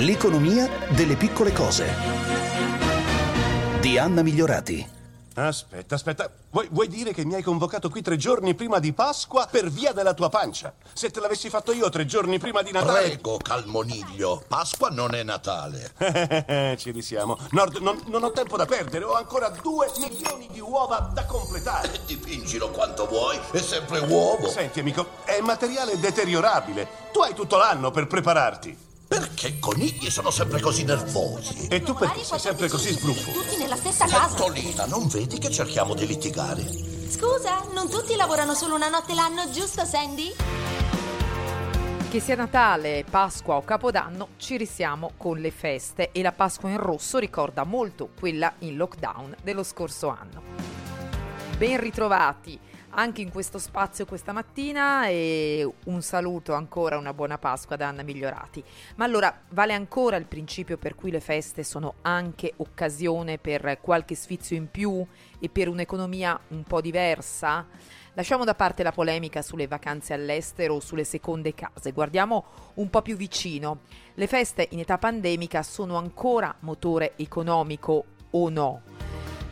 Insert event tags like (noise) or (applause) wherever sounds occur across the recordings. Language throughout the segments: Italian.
L'economia delle piccole cose. Di Anna Migliorati. Aspetta, aspetta. Vuoi, vuoi, dire che mi hai convocato qui tre giorni prima di Pasqua per via della tua pancia? Se te l'avessi fatto io tre giorni prima di Natale... Prego, Calmoniglio. Pasqua non è Natale. (laughs) Ci risiamo. Nord, non, non, ho tempo da perdere. Ho ancora due milioni di uova da completare. E dipingilo quanto vuoi. È sempre uovo. Senti, amico, è materiale deteriorabile. Tu hai tutto l'anno per prepararti. Perché i conigli sono sempre così nervosi? E tu perché sei sempre così sbruffo? Tutti nella stessa casa. Tolina, non vedi che cerchiamo di litigare? Scusa, non tutti lavorano solo una notte l'anno, giusto Sandy? Che sia Natale, Pasqua o Capodanno, ci risiamo con le feste e la Pasqua in rosso ricorda molto quella in lockdown dello scorso anno. Ben ritrovati anche in questo spazio questa mattina e un saluto ancora, una buona Pasqua da Anna Migliorati. Ma allora vale ancora il principio per cui le feste sono anche occasione per qualche sfizio in più e per un'economia un po' diversa? Lasciamo da parte la polemica sulle vacanze all'estero o sulle seconde case, guardiamo un po' più vicino. Le feste in età pandemica sono ancora motore economico o no?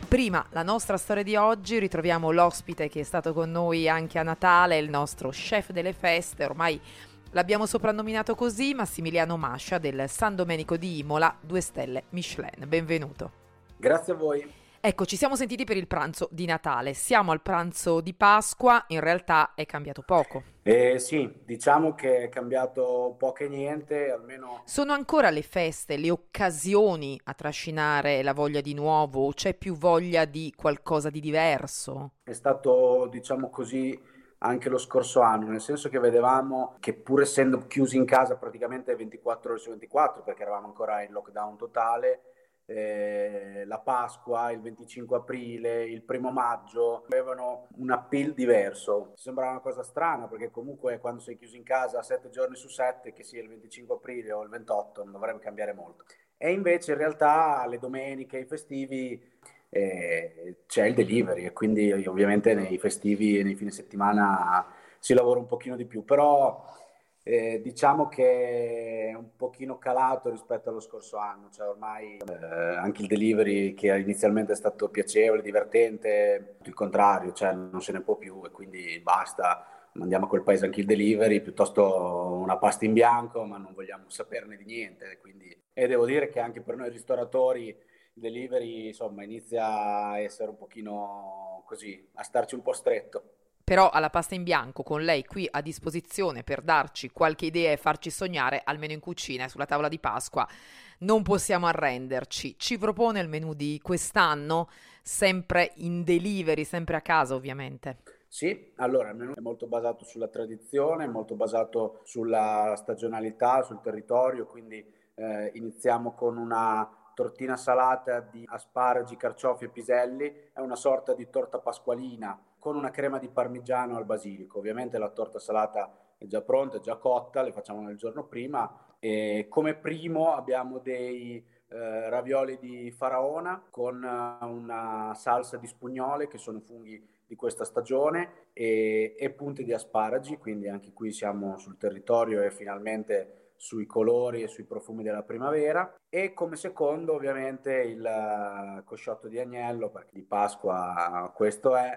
Prima la nostra storia di oggi, ritroviamo l'ospite che è stato con noi anche a Natale, il nostro chef delle feste, ormai l'abbiamo soprannominato così, Massimiliano Mascia del San Domenico di Imola, 2 stelle Michelin. Benvenuto. Grazie a voi. Ecco, ci siamo sentiti per il pranzo di Natale, siamo al pranzo di Pasqua, in realtà è cambiato poco. Eh, sì, diciamo che è cambiato poco e niente, almeno... Sono ancora le feste, le occasioni a trascinare la voglia di nuovo o c'è più voglia di qualcosa di diverso? È stato, diciamo così, anche lo scorso anno, nel senso che vedevamo che pur essendo chiusi in casa praticamente 24 ore su 24, perché eravamo ancora in lockdown totale, eh, la Pasqua, il 25 aprile, il primo maggio, avevano un appeal diverso. Sembrava una cosa strana perché comunque quando sei chiuso in casa sette giorni su sette, che sia il 25 aprile o il 28, non dovrebbe cambiare molto. E invece in realtà le domeniche, i festivi, eh, c'è il delivery e quindi ovviamente nei festivi e nei fine settimana si lavora un pochino di più, però eh, diciamo che è un pochino calato rispetto allo scorso anno, cioè ormai eh, anche il delivery che inizialmente è stato piacevole, divertente, il contrario, cioè non se ne può più e quindi basta, mandiamo a quel paese anche il delivery, piuttosto una pasta in bianco, ma non vogliamo saperne di niente. Quindi... E devo dire che anche per noi ristoratori il delivery insomma inizia a essere un pochino così, a starci un po' stretto. Però alla pasta in bianco con lei qui a disposizione per darci qualche idea e farci sognare, almeno in cucina e sulla tavola di Pasqua, non possiamo arrenderci. Ci propone il menù di quest'anno, sempre in delivery, sempre a casa ovviamente. Sì, allora il menù è molto basato sulla tradizione, molto basato sulla stagionalità, sul territorio, quindi eh, iniziamo con una tortina salata di asparagi, carciofi e piselli, è una sorta di torta pasqualina con una crema di parmigiano al basilico. Ovviamente la torta salata è già pronta, è già cotta, le facciamo nel giorno prima. E come primo abbiamo dei eh, ravioli di faraona con uh, una salsa di spugnole che sono funghi di questa stagione e, e punti di asparagi, quindi anche qui siamo sul territorio e finalmente sui colori e sui profumi della primavera e come secondo ovviamente il uh, cosciotto di agnello perché di Pasqua questo è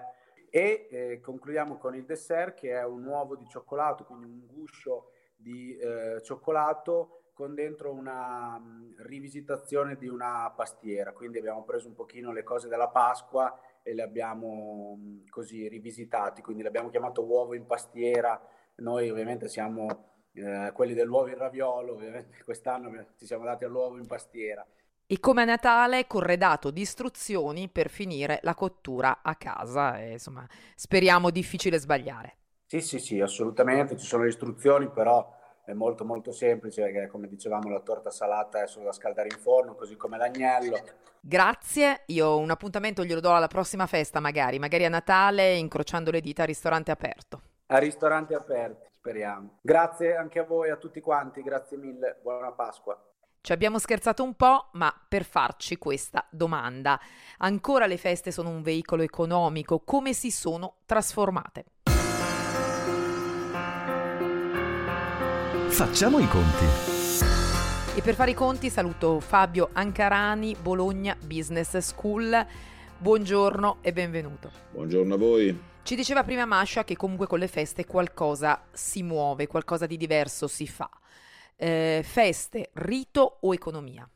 e eh, concludiamo con il dessert che è un uovo di cioccolato, quindi un guscio di eh, cioccolato con dentro una mh, rivisitazione di una pastiera. Quindi abbiamo preso un pochino le cose della Pasqua e le abbiamo mh, così rivisitati, quindi l'abbiamo chiamato uovo in pastiera. Noi ovviamente siamo eh, quelli dell'uovo in raviolo, ovviamente quest'anno ci siamo dati all'uovo in pastiera. E come a Natale corredato di istruzioni per finire la cottura a casa. E, insomma, speriamo difficile sbagliare. Sì, sì, sì, assolutamente. Ci sono le istruzioni, però è molto molto semplice perché come dicevamo la torta salata è solo da scaldare in forno così come l'agnello. Grazie. Io un appuntamento glielo do alla prossima festa magari. Magari a Natale incrociando le dita al ristorante aperto. A ristorante aperti speriamo. Grazie anche a voi a tutti quanti. Grazie mille. Buona Pasqua ci abbiamo scherzato un po', ma per farci questa domanda. Ancora le feste sono un veicolo economico, come si sono trasformate? Facciamo i conti. E per fare i conti saluto Fabio Ancarani, Bologna Business School. Buongiorno e benvenuto. Buongiorno a voi. Ci diceva prima Masha che comunque con le feste qualcosa si muove, qualcosa di diverso si fa. Eh, feste, rito o economia?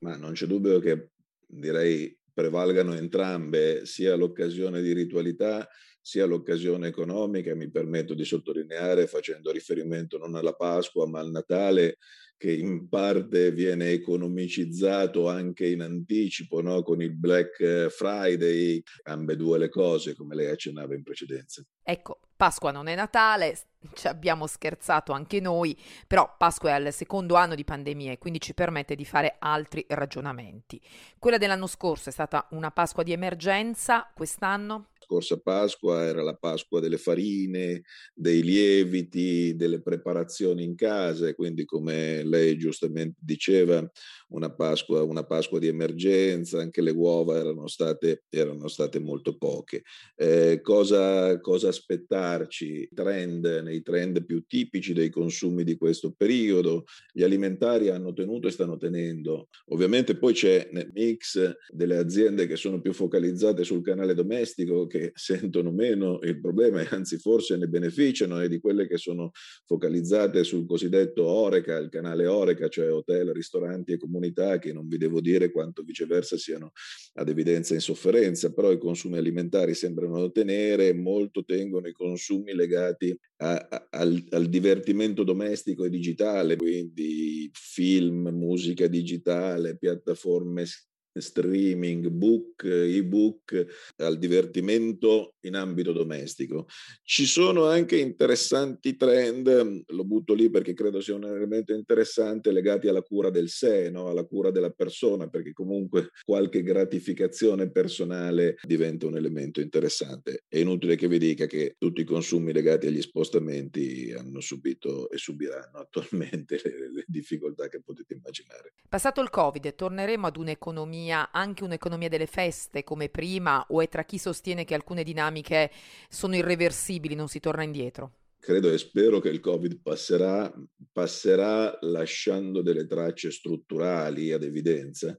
Ma non c'è dubbio che direi prevalgano entrambe, sia l'occasione di ritualità sia l'occasione economica. Mi permetto di sottolineare, facendo riferimento non alla Pasqua ma al Natale, che in parte viene economicizzato anche in anticipo no? con il Black Friday, ambedue le cose, come lei accennava in precedenza. Ecco, Pasqua non è Natale, ci abbiamo scherzato anche noi, però Pasqua è al secondo anno di pandemia e quindi ci permette di fare altri ragionamenti. Quella dell'anno scorso è stata una Pasqua di emergenza, quest'anno? Scorsa Pasqua era la Pasqua delle farine, dei lieviti, delle preparazioni in casa quindi come lei giustamente diceva una Pasqua, una Pasqua di emergenza, anche le uova erano state, erano state molto poche. Eh, cosa, cosa aspettarci? Trend, nei trend più tipici dei consumi di questo periodo, gli alimentari hanno tenuto e stanno tenendo. Ovviamente poi c'è nel mix delle aziende che sono più focalizzate sul canale domestico che che (laughs) sentono meno il problema e anzi forse ne beneficiano e di quelle che sono focalizzate sul cosiddetto Oreca, il canale Oreca, cioè hotel, ristoranti e comunità che non vi devo dire quanto viceversa siano ad evidenza in sofferenza, però i consumi alimentari sembrano tenere, molto tengono i consumi legati a, a, al, al divertimento domestico e digitale, quindi film, musica digitale, piattaforme streaming, book, ebook, al divertimento in ambito domestico. Ci sono anche interessanti trend, lo butto lì perché credo sia un elemento interessante, legati alla cura del sé, no? alla cura della persona, perché comunque qualche gratificazione personale diventa un elemento interessante. È inutile che vi dica che tutti i consumi legati agli spostamenti hanno subito e subiranno attualmente (laughs) le, le difficoltà che potete immaginare. Passato il Covid, torneremo ad un'economia un'economia, anche un'economia delle feste come prima, o è tra chi sostiene che alcune dinamiche sono irreversibili, non si torna indietro? Credo e spero che il Covid passerà, passerà lasciando delle tracce strutturali ad evidenza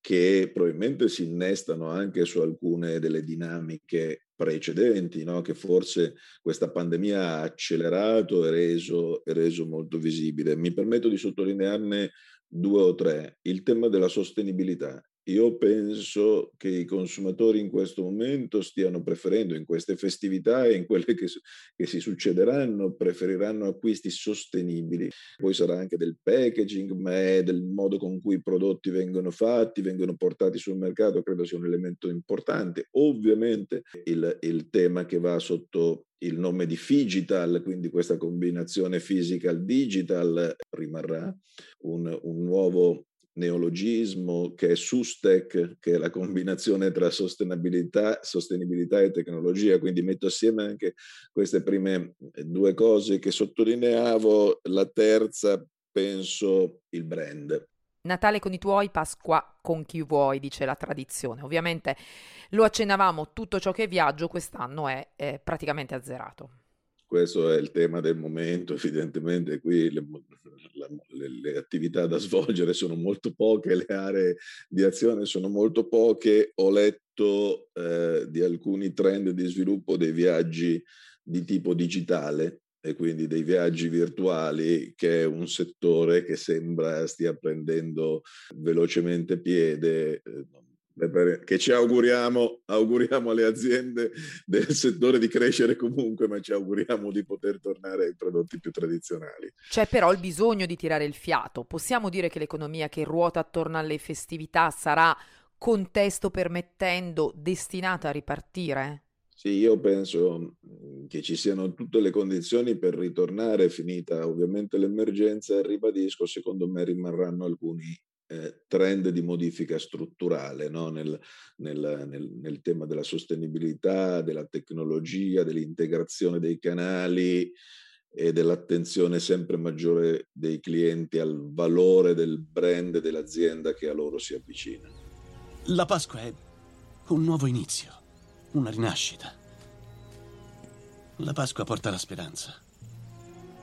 che probabilmente si innestano anche su alcune delle dinamiche precedenti, no? che forse questa pandemia ha accelerato e reso, e reso molto visibile. Mi permetto di sottolinearne due o tre. Il tema della sostenibilità io penso che i consumatori in questo momento stiano preferendo, in queste festività e in quelle che, che, si succederanno, preferiranno acquisti sostenibili. Poi sarà anche del packaging, ma è del modo con cui i prodotti vengono fatti, vengono portati sul mercato, credo sia un elemento importante. Ovviamente il, il tema che va sotto il nome di Figital, quindi questa combinazione physical-digital rimarrà un, un nuovo neologismo che è SUSTEC, che è la combinazione tra sostenibilità, sostenibilità e tecnologia, quindi metto assieme anche queste prime due cose che sottolineavo, la terza penso il brand. Natale con i tuoi, Pasqua con chi vuoi, dice la tradizione. Ovviamente lo accennavamo, tutto ciò che viaggio quest'anno è, è praticamente azzerato questo è il tema del momento, (laughs) evidentemente qui le, le, le, attività da svolgere sono molto poche, le aree di azione sono molto poche, ho letto eh, di alcuni trend di sviluppo dei viaggi di tipo digitale e quindi dei viaggi virtuali, che è un settore che sembra stia prendendo velocemente piede. Eh, che ci auguriamo, auguriamo alle aziende del settore di crescere comunque, ma ci auguriamo di poter tornare ai prodotti più tradizionali. C'è però il bisogno di tirare il fiato. Possiamo dire che l'economia che ruota attorno alle festività sarà, contesto permettendo, destinata a ripartire? Sì, io penso che ci siano tutte le condizioni per ritornare, finita ovviamente l'emergenza, ribadisco, secondo me rimarranno alcuni eh, trend di modifica strutturale no? nel, nel, nel, nel, tema della sostenibilità, della tecnologia, dell'integrazione dei canali e dell'attenzione sempre maggiore dei clienti al valore del brand dell'azienda che a loro si avvicina. La Pasqua è un nuovo inizio, una rinascita. La Pasqua porta la speranza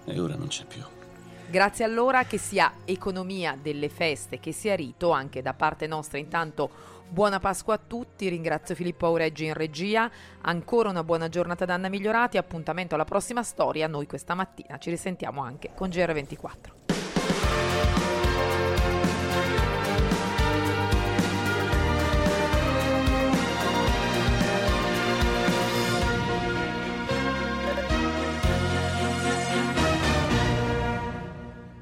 e ora non c'è più. Grazie allora che sia economia delle feste, che sia rito anche da parte nostra. Intanto Buona Pasqua a tutti, ringrazio Filippo Aureggi in regia, ancora una buona giornata da Anna Migliorati, appuntamento alla prossima storia, noi questa mattina. Ci risentiamo anche con GR24.